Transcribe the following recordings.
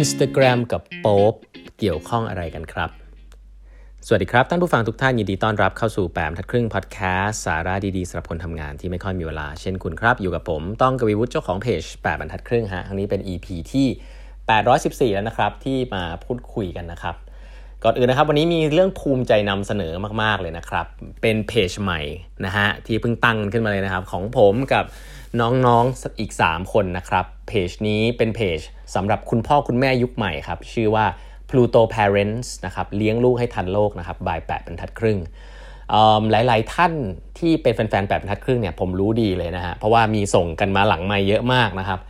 Instagram กับโป๊ปเกี่ยวข้องอะไรกันครับ สวัสดีครับ ท่านผู้ฟังทุกท่านยินดีต้อนรับเข้าสู่แปมทัดครึ่งพอดแคสสาระดี ๆสำหรับคนทำงานที่ไม่ค่อยมีเวลาเช่นคุณครับ อยู่กับผม ต้องกวีวุฒิเจ้าของเพจแปดบรรทัดครึ่งฮะครั้งนี้เป็น EP ที่ 814 แล้วนะครับ ที่มาพูดคุยกันนะครับ ก่อนอื่นนะครับ วันนี้มีเรื่องภูมิใจนำเสนอมากๆเลยนะครับ เป็นเพจใหม่นะฮะที่เพิ่งตั้งขึ้นมาเลยนะครับ ของผมกับ น้องๆอีก 3 คนนะครับเพจนี้เป็นเพจสำหรับคุณพ่อคุณแม่ยุคใหม่ครับ ชื่อว่า Pluto Parents นะครับเลี้ยงลูกให้ทันโลกนะครับบาย8บรรทัดครึ่งหลายๆท่านที่เป็นแฟนๆแปดบรรทัดครึ่งเนี่ยผมรู้ดีเลยนะฮะเพราะว่ามีส่งกันมาหลังไม่เยอะมากนะครับ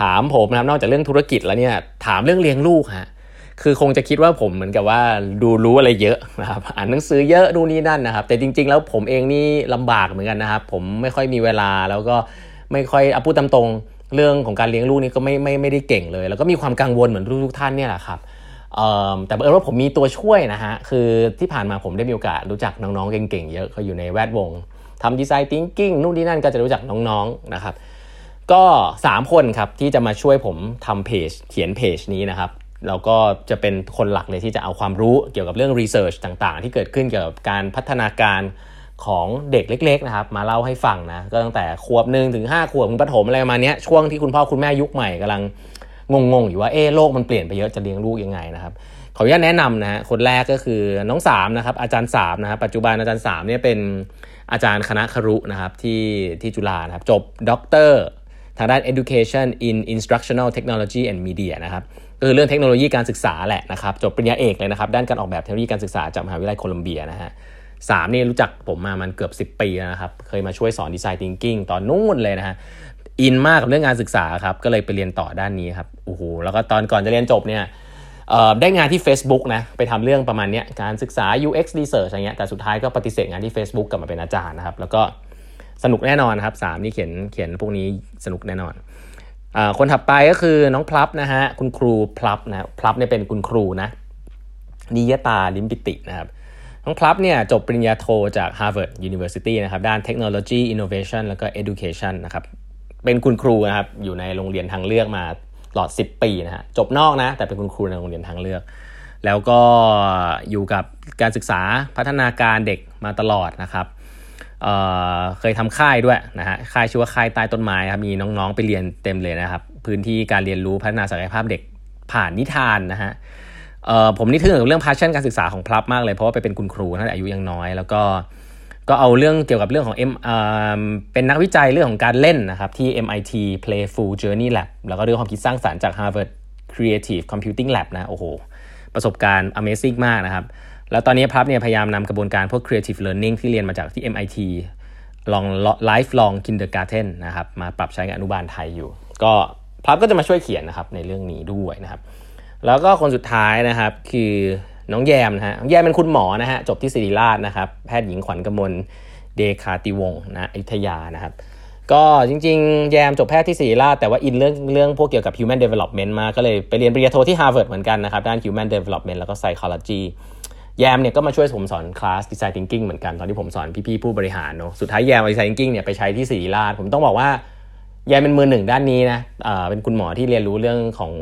ถามผมนะนอกจากเรื่องธุรกิจแล้วเนี่ยถามเรื่องเลี้ยงลูกฮะคือคงจะคิดว่าผมเหมือนกับว่าดูรู้อะไรเยอะนะครับอ่านหนังสือเยอะดูนี่นั่นนะครับ แต่จริง ๆ แล้วผมเองนี่ลำบากเหมือนกันนะครับ ผมไม่ค่อยมีเวลาแล้วก็ ไม่ค่อยอพูดตามตรงเรื่องของการเลี้ยงลูกนี่ก็ไม่ไม่ไม่ได้เก่งเลย แล้วก็มีความกังวลเหมือนทุกท่านเนี่ยแหละครับแต่เออว่าผมมีตัวช่วยนะฮะ คือที่ผ่านมาผมได้มีโอกาสรู้จักน้องๆเก่งๆเยอะเขาอยู่ในแวดวงทำดีไซน์ทิงกิ้งนู่นนี่นั่นก็จะรู้จักน้องๆนะครับ ก็ 3 คนครับที่จะมาช่วยผมทำเพจเขียนเพจนี้นะครับแล้วก็จะเป็นคนหลักเลยที่จะเอาความรู้เกี่ยวกับเรื่องรีเสิร์ชต่างๆ ที่เกิดขึ้นเกี่ยวกับการพัฒนาการ ของเด็กเล็กๆนะครับมาเล่าให้ฟังนะก็ตั้งแต่ขวบหนึ่งถึงห้าขวบประถมอะไรมาเนี้ยช่วงที่คุณพ่อคุณแม่ยุคใหม่กำลังงงๆอยู่ว่าเออโลกมันเปลี่ยนไปเยอะจะเลี้ยงลูกยังไงนะครับขออนุญาตแนะนำนะฮะคนแรกก็คือน้องสามนะครับอาจารย์สามนะครับปัจจุบันอาจารย์สามเนี่ยเป็นอาจารย์คณะครุนะครับที่ที่จุฬานะครับจบด็อกเตอร์ทางด้าน education in instructional technology and media นะครับก็คือเรื่องเทคโนโลยีการศึกษาแหละนะครับจบปริญญาเอกเลยนะครับด้านการออกแบบเทคโนโลยีการศึกษาจากมหาวิทยาลัยโคลัมเบียนะฮะ สามนี่รู้จักผมมามันเกือบ 10 ปีแล้วนะครับ เคยมาช่วยสอน design thinking ตอนนู้นเลยนะฮะอินมากกับเรื่องงานศึกษาครับ ก็เลยไปเรียนต่อด้านนี้ครับโอ้โหแล้วก็ตอนก่อนจะเรียนจบเนี่ยได้งานที่ Facebook นะไปทำเรื่องประมาณนี้การศึกษา UX research อะไรเงี้ยแต่สุดท้ายก็ปฏิเสธงานที่ Facebook กลับมาเป็นอาจารย์นะครับ แล้วก็สนุกแน่นอนครับสามนี่เขียนเขียนพวกนี้สนุกแน่นอน คนถัดไปก็คือน้องพลับนะฮะคุณครูพลับนะพลับเนี่ยเป็นคุณครูนะนิยตาลิมปิตินะครับ น้องพลับเนี่ยจบปริญญาโทจาก Harvard University นะครับด้าน Technology Innovation แล้วก็ Education นะครับเป็นคุณครูนะครับอยู่ในโรงเรียนทางเลือกมาตลอด 10 ปีนะฮะจบนอกนะ แต่เป็นคุณครูในโรงเรียนทางเลือก แล้วก็อยู่กับการศึกษาพัฒนาการเด็กมาตลอดนะครับเเคยทำค่ายด้วยนะฮะค่ายชื่อว่าค่ายใต้ต้นไม้ครับมีน้องๆไปเรียนเต็มเลยนะครับ พื้นที่การเรียนรู้พัฒนาศักยภาพเด็กผ่านนิทานนะฮะ เอ่อผมนี่ทึ่งกับเรื่องพาชั่นการศึกษาของพลับมากเลยเพราะว่าไปเป็นคุณครูตั้งแต่อายุยังน้อย แล้วก็ก็เอาเรื่องเกี่ยวกับเรื่องของ M เอ่อเป็นนักวิจัยเรื่องของการเล่นนะครับที่ MIT Playful Journey Lab แล้วก็เรื่องความคิดสร้างสารรค์จาก Harvard Creative Computing Lab นะโอ้โห ประสบการณ์ Amazing มากนะครับ แล้วตอนนี้พลับเนี่ยพยายามนำกระบวนการพวก Creative Learning ที่เรียนมาจากที่ MIT ลอง Lifelong Kindergarten นะครับมาปรับใช้กับอนุบาลไทยอยู่ ก็พลับก็จะมาช่วยเขียนนะครับในเรื่องนี้ด้วยนะครับ แล้วก็คนสุดท้ายนะครับคือน้องแยมนะฮะน้องแยมเป็นคุณหมอนะฮะจบที่ศิริราชนะครับ แพทย์หญิงขวัญกมลเดคาติวงนะอยุธยานะครับก็จริงๆ แยมจบแพทย์ที่ศิริราชแต่ว่าอินเรื่องเรื่องพวกเกี่ยวกับ human development มาก็เลยไปเรียนปริญญาโทที่ Harvard เหมือนกันนะครับ ด้าน human development แล้วก็ psychology แยมเนี่ยก็มาช่วยผมสอนคลาส design thinking เหมือนกันตอนที่ผมสอนพี่ๆผู้บริหารเนาะสุดท้ายแยม design thinking เนี่ยไปใช้ที่ศิริราชผมต้องบอกว่าแยมเป็นมือหนึ่งด้านนี้นะเอ่าเป็นคุณหมอที่เรียนรู้เรื่องของ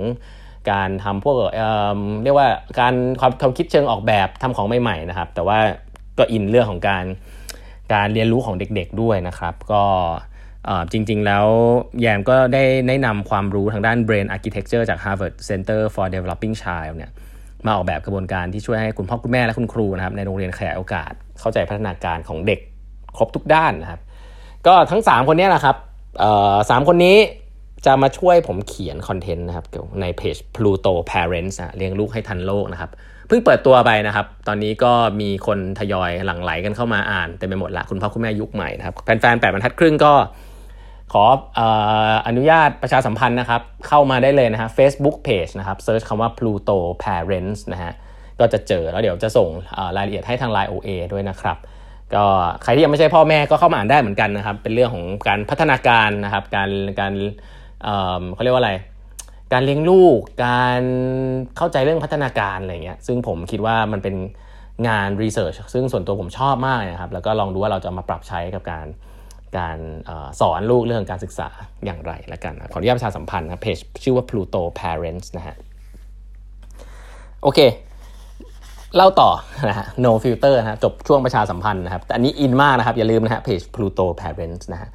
การทำพวกเเรียกว่าการความความคิดเชิงออกแบบทำของใหม่ๆนะครับ แต่ว่าก็อินเรื่องของการการเรียนรู้ของเด็กๆด้วยนะครับ ก็จริงๆแล้วแยมก็ได้แนะนำความรู้ทางด้าน Brain Architecture จาก Harvard Center for Developing Child เนี่ยมาออกแบบกระบวนการที่ช่วยให้คุณพ่อคุณแม่และคุณครูนะครับในโรงเรียนขยายโอกาส เข้าใจพัฒนาการของเด็กครบทุกด้านนะครับ ก็ทั้ง 3 คนนี้แหละครับสามคนนี้ จะมาช่วยผมเขียน content นะครับในเพจ Pluto Parents นะเลี้ยงลูกให้ทันโลกนะครับ เพิ่งเปิดตัวไปนะครับ ตอนนี้ก็มีคนทยอยหลั่งไหลกันเข้ามาอ่านเต็มไปหมดละคุณพ่อคุณแม่ยุคใหม่นะครับ แฟนๆแปดบรรทัดครึ่งก็ขออนุญาตประชาสัมพันธ์นะครับ เข้ามาได้เลยนะฮะ Facebook Page นะครับ search คำว่า Pluto Parents นะฮะก็จะเจอแล้วเดี๋ยวจะส่งรายละเอียดให้ทาง Line OA ด้วยนะครับก็ใครที่ยังไม่ใช่พ่อแม่ก็เข้ามาอ่านได้เหมือนกันนะครับ เป็นเรื่องของการพัฒนาการนะครับ การการ เขาเรียกว่าอะไร การเลี้ยงลูก การเข้าใจเรื่องพัฒนาการอะไรเงี้ย ซึ่งผมคิดว่ามันเป็นงานรีเสิร์ชซึ่งส่วนตัวผมชอบมากนะครับ แล้วก็ลองดูว่าเราจะมาปรับใช้กับการการสอนลูกเรื่องการศึกษาอย่างไรละกันขออนุญาตประชาสัมพันธ์นะเพจชื่อว่า Pluto Parents นะฮะโอเค เล่าต่อนะฮะ no filter นะฮะจบช่วงประชาสัมพันธ์นะครับ แต่อันนี้อินมากนะครับ อย่าลืมนะฮะเพจ Pluto Parents นะฮะ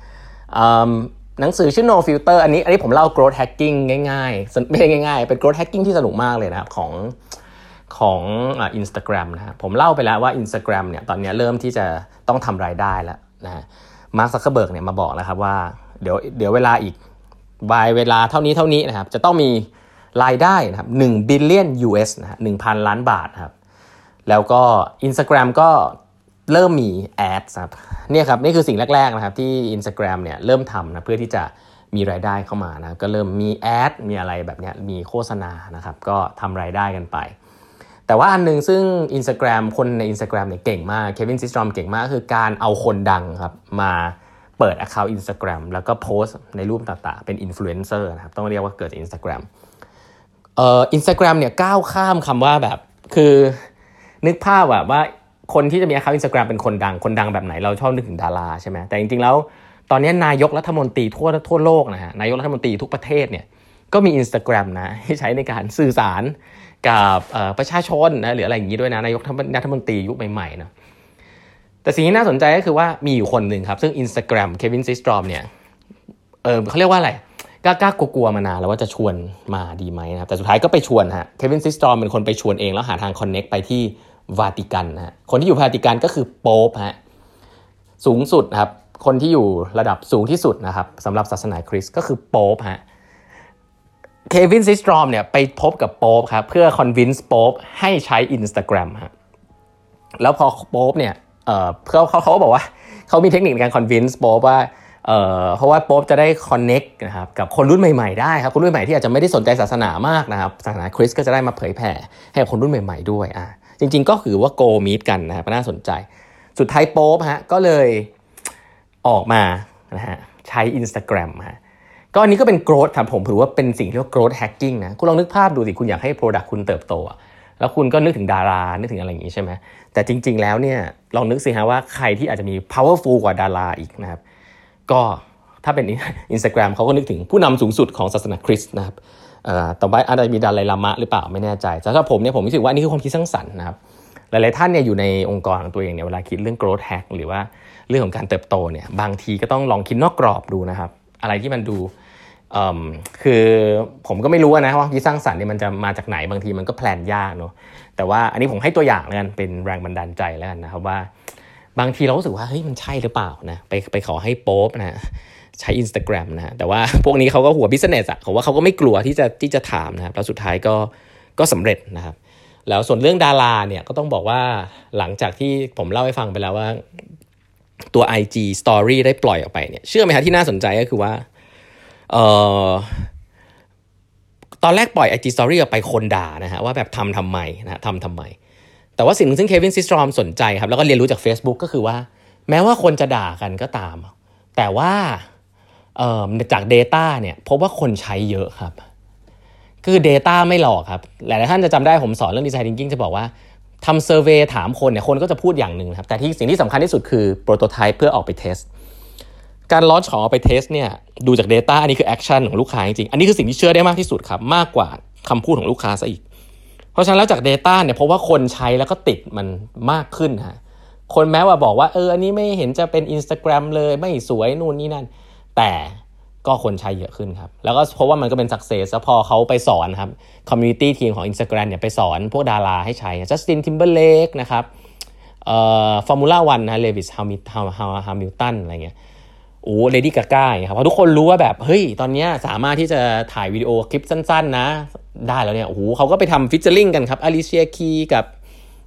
หนังสือชื่อ no filter อันนี้อันนี้ผมเล่า growth hacking ง่ายๆไม่ใช่ง่ายๆ เป็น growth hacking ที่สนุกมากเลยนะครับของของอินสตาแกรมนะผมเล่าไปแล้วว่า Instagram เนี่ยตอนนี้เริ่มที่จะต้องทำรายได้แล้วนะมาร์คซักเคอร์เบิร์กเนี่ยมาบอกแล้วครับว่าเดี๋ยวเดี๋ยวเวลาอีกวายเวลาเท่านี้เท่านี้นะครับจะต้องมีรายได้นะครับ1 billion US นะฮะ1,000 ล้านบาทครับแล้วก็ Instagram ก็ เริ่มมีแอดครับเนี่ยครับนี่คือสิ่งแรกๆนะครับที่ Instagram เนี่ยเริ่มทำนะเพื่อที่จะมีรายได้เข้ามานะก็เริ่มมีแอดมีอะไรแบบนี้มีโฆษณานะครับก็ทำรายได้กันไป แต่ว่าอันนึงซึ่ง Instagram คนใน Instagram เนี่ยเก่งมากเควินซิสตรอมเก่งมากคือการเอาคนดังครับมาเปิด Account Instagram แล้วก็โพสในรูปต่างๆ เป็นอินฟลูเอนเซอร์นะครับต้องเรียกว่าเกิด Instagram เอ่ออินสตาแกรมเนี่ยก้าวข้ามคำว่าแบบคือนึกภาพแบบว่า คนที่จะมี account Instagram เป็นคนดัง คนดังแบบไหนเราชอบนึกถึงดาราใช่ไหมแต่จริงๆแล้วตอนนี้นายกรัฐมนตรีทั่วทั่วโลกนะฮะนายกรัฐมนตรีทุกประเทศเนี่ยก็มี Instagram นะที่ใช้ในการสื่อสารกับประชาชนนะหรืออะไรอย่างนี้ด้วยนะนายกรัฐมนตรียุคใหม่ๆนะแต่สิ่งที่น่าสนใจก็คือว่ามีอยู่คนหนึ่งครับ ซึ่ง Instagram เควินซิสตรอมเนี่ยเออเขาเรียกว่าอะไรกล้ากล้ากลัวมานานแล้วว่าจะชวนมาดีไหมนะครับแต่สุดท้ายก็ไปชวนฮะเควินซิสตรอมเป็นคนไปชวนเองแล้วหาทาง connect ไปที่ วาติกันนะฮะคนที่อยู่วาติกันก็คือโป๊ปฮะสูงสุดครับคนที่อยู่ระดับสูงที่สุดนะครับสำหรับศาสนาคริสต์ก็คือโป๊ปฮะเควินซิสตรอมเนี่ยไปพบกับโป๊ปครับเพื่อ convince โป๊ปให้ใช้ Instagram ฮะแล้วพอโป๊ปเนี่ยเอ่อเขาเขาเขาบอกว่าเขามีเทคนิคในการ convince โป๊ปว่าเอ่อเพราะว่าโป๊ปจะได้ connect นะครับกับคนรุ่นใหม่ๆได้ครับคนรุ่นใหม่ที่อาจจะไม่ได้สนใจศาสนามากนะครับศาสนาคริสต์ก็จะได้มาเผยแผ่ให้คนรุ่นใหม่ ๆด้วยอะ จริง ๆ ก็คือว่าโกมีดกันนะครับน่าสนใจ สุดท้ายโป๊ปฮะก็เลยออกมานะฮะใช้ Instagram ฮะก็อันนี้ก็เป็น growth ครับผมถือว่าเป็นสิ่งที่เรียกว่า growth hacking นะคุณลองนึกภาพดูสิคุณอยากให้ Product คุณเติบโตแล้วคุณก็นึกถึงดารา นึกถึงอะไรอย่างนี้ใช่ไหมแต่จริง ๆ แล้วเนี่ยลองนึกสิฮะว่าใครที่อาจจะมี powerful กว่าดาราอีกนะครับ ก็ถ้าเป็นอินสตาแกรมเขาก็นึกถึงผู้นำสูงสุดของศาสนาคริสต์นะครับ ต่อไปอาจจะมีดาราลามะหรือเปล่าไม่แน่ใจแต่ถ้าผมเนี่ยผมรู้สึกว่านี่คือความคิดสร้างสรรค์นะครับหลายๆท่านเนี่ยอยู่ในองค์กรของตัวเองเนี่ยเวลาคิดเรื่อง growth hack หรือว่าเรื่องของการเติบโตเนี่ยบางทีก็ต้องลองคิดนอกกรอบดูนะครับ อะไรที่มันดูคือผมก็ไม่รู้นะว่าคิดสร้างสรรค์เนี่ยมันจะมาจากไหนบางทีมันก็แพลนยากเนาะแต่ว่าอันนี้ผมให้ตัวอย่างแล้วกันเป็นแรงบันดาลใจแล้วกันนะครับว่า บางทีเรารู้สึกว่าเฮ้ยมันใช่หรือเปล่านะไปไปขอให้โป๊ปนะ ใช้ Instagram นะแต่ว่าพวกนี้เขาก็หัวบิสเนสอะเขาว่าเขาก็ไม่กลัวที่จะที่จะถามนะครับแล้วสุดท้ายก็ก็สำเร็จนะครับแล้วส่วนเรื่องดาราเนี่ยก็ต้องบอกว่าหลังจากที่ผมเล่าให้ฟังไปแล้วว่าตัว IG Story ได้ปล่อยออกไปเนี่ยเชื่อไหมครับที่น่าสนใจก็คือว่าเอ่อตอนแรกปล่อย IG Story ออกไปคนด่านะฮะว่าแบบทำทำไมนะทำทำไม แต่ว่าสิ่งซึ่งเควินซิสตรอมสนใจครับแล้วก็เรียนรู้จาก Facebook ก็คือว่า แม้ว่าคนจะด่ากันก็ตาม แต่ว่า จาก Data เนี่ยพบว่าคนใช้เยอะครับ คือ Data ไม่หลอกครับ หลายท่านจะจำได้ผมสอนเรื่อง Design Thinking จะบอกว่าทำ survey ถามคนเนี่ยคนก็จะพูดอย่างหนึ่งครับ แต่ที่สิ่งที่สำคัญที่สุดคือ prototype เพื่อออกไป test การ launch ของเอาไป test เนี่ยดูจาก Data อันนี้คือ action ของลูกค้าจริงๆ อันนี้คือสิ่งที่เชื่อได้มากที่สุดครับ มากกว่าคำพูดของลูกค้าซะอีก เพราะฉะนั้นแล้วจาก Data เนี่ยเพราะว่าคนใช้แล้วก็ติดมันมากขึ้นฮะคนแม้ว่าบอกว่าเอออันนี้ไม่เห็นจะเป็น Instagram เลยไม่สวยนู่นนี่นั่น แต่ก็คนใช้เยอะขึ้นครับ แล้วก็เพราะว่ามันก็เป็น success พอเขาไปสอนครับcommunity team ของ Instagram เนี่ยไปสอนพวกดาราให้ใช้ Justin Timberlake นะครับเอ่อ Formula One นะ Lewis Hami Hamilton อะไรเงี้ยโอ้ Lady Gaga ครับเพราะทุกคนรู้ว่าแบบ เฮ้ย ตอนนี้สามารถที่จะถ่ายวิดีโอคลิปสั้น ๆ นะ ได้แล้วเนี่ยโอ้โหเขาก็ไปทำ featuring กันครับ Alicia Keys กับ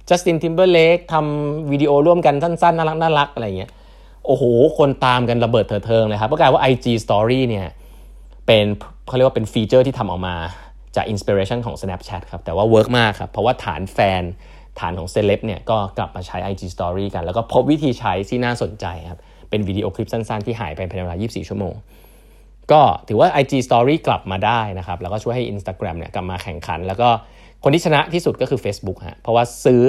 Justin Timberlake ทำวิดีโอร่วมกันสั้น ๆ น่ารักน่ารักอะไรเงี้ย โอ้โห คนตามกันระเบิดเถิดเทิงเลยครับประกาศว่า IG Story เนี่ยเป็นเขาเรียกว่าเป็น feature ที่ทำออกมาจาก inspiration ของ Snapchat ครับ แต่ว่า work มากครับ เพราะว่าฐานแฟนฐานของเซเลบเนี่ยก็กลับมาใช้ IG Story กัน แล้วก็พบวิธีใช้ที่น่าสนใจครับ เป็นวิดีโอคลิปสั้นๆ ที่หายไปภายในเวลา 24 ชั่วโมง ก็ถือว่า IG Story กลับมาได้นะครับ แล้วก็ช่วยให้ Instagram เนี่ยกลับมาแข่งขัน แล้วก็คนที่ชนะที่สุดก็คือ Facebook ฮะเพราะว่าซื้อ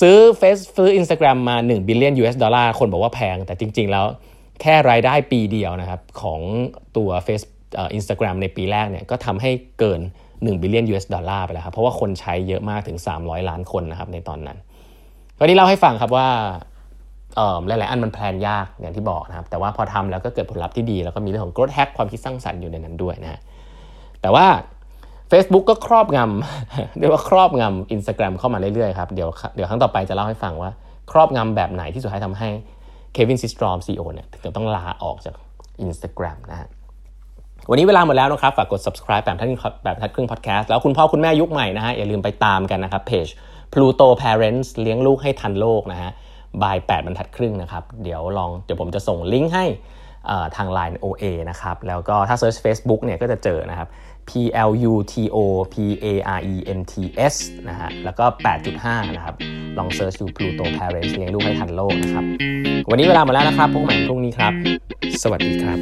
ซื้อ Face ซื้อ Instagram มา1 billion US ดอลลาร์คนบอกว่าแพง แต่จริง ๆ แล้วแค่รายได้ปีเดียวนะครับ ของตัว Face Instagram ในปีแรกเนี่ยก็ทำให้เกิน 1 บิลเลียน US ดอลลาร์ไปแล้วครับ เพราะว่าคนใช้เยอะมากถึง 300 ล้านคนนะครับในตอนนั้นวันนี้เล่าให้ฟังครับว่าเออหลายๆอันมัน plan ยากอย่างที่บอกนะครับ แต่ว่าพอทำแล้วก็เกิดผลลัพธ์ที่ดี แล้วก็มีเรื่องของ growth hack ความคิดสร้างสรรค์อยู่ในนั้นด้วยนะฮะแต่ว่า Facebook ก็ครอบงำเรียกว่าครอบงำ Instagram เข้ามาเรื่อยๆครับ เดี๋ยวเดี๋ยวครั้งต่อไปจะเล่าให้ฟังว่า ครอบงำแบบไหนที่สุดท้ายทำให้เควินซิสตรอมซีโอเนี่ยถึงต้องลาออกจาก Instagram นะฮะวันนี้เวลาหมดแล้วนะครับ ฝากกด subscribe แบบทัดแบบทัดครึ่ง podcast แล้วคุณพ่อคุณแม่ยุคใหม่นะฮะ อย่าลืมไปตามกันนะครับเพจ Pluto Parents เลี้ยงลูกให้ทันโลกนะฮะบาย8บรรทัดครึ่งนะครับ เดี๋ยวลองเดี๋ยวผมจะส่งลิงก์ให้ ทาง Line OA นะครับ แล้วก็ถ้า search Facebook เนี่ยก็จะเจอนะครับ P L U T O P A R E N T S นะฮะ แล้วก็ 8.5 นะครับ ลองเซิร์ชดู Pluto Parents เลี้ยงลูกให้ทันโลกนะครับ วันนี้เวลาหมดแล้วนะครับ พบกันใหม่พรุ่งนี้ครับ สวัสดีครับ